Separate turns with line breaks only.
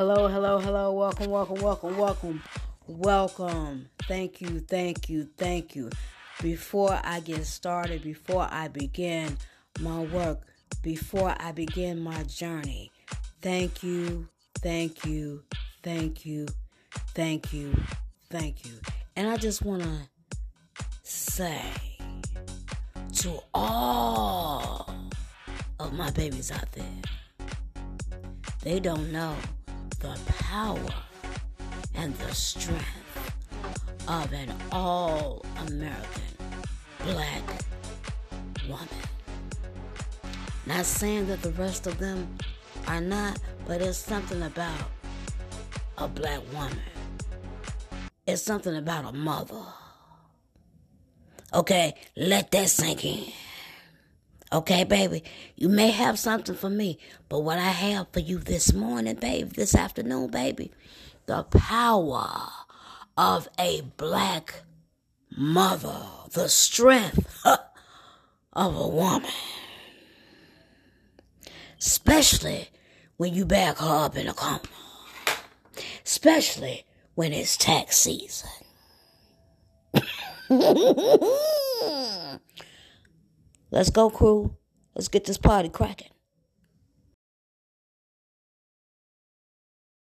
Hello, hello, hello. Welcome, welcome, welcome, welcome, welcome. Thank you, thank you, thank you. Before I get started, before I begin my work, before I begin my journey, thank you, thank you, thank you, thank you, thank you. And I just want to say to all of my babies out there, they don't know the power and the strength of an all American black woman. Not saying that the rest of them are not, but it's something about a black woman. It's something about a mother. Okay, let that sink in. Okay, baby, you may have something for me, but what I have for you this morning, baby, this afternoon, baby, the power of a black mother, the strength of a woman. Especially when you back her up in a coma. Especially when it's tax season. Let's go, crew. Let's get this party cracking.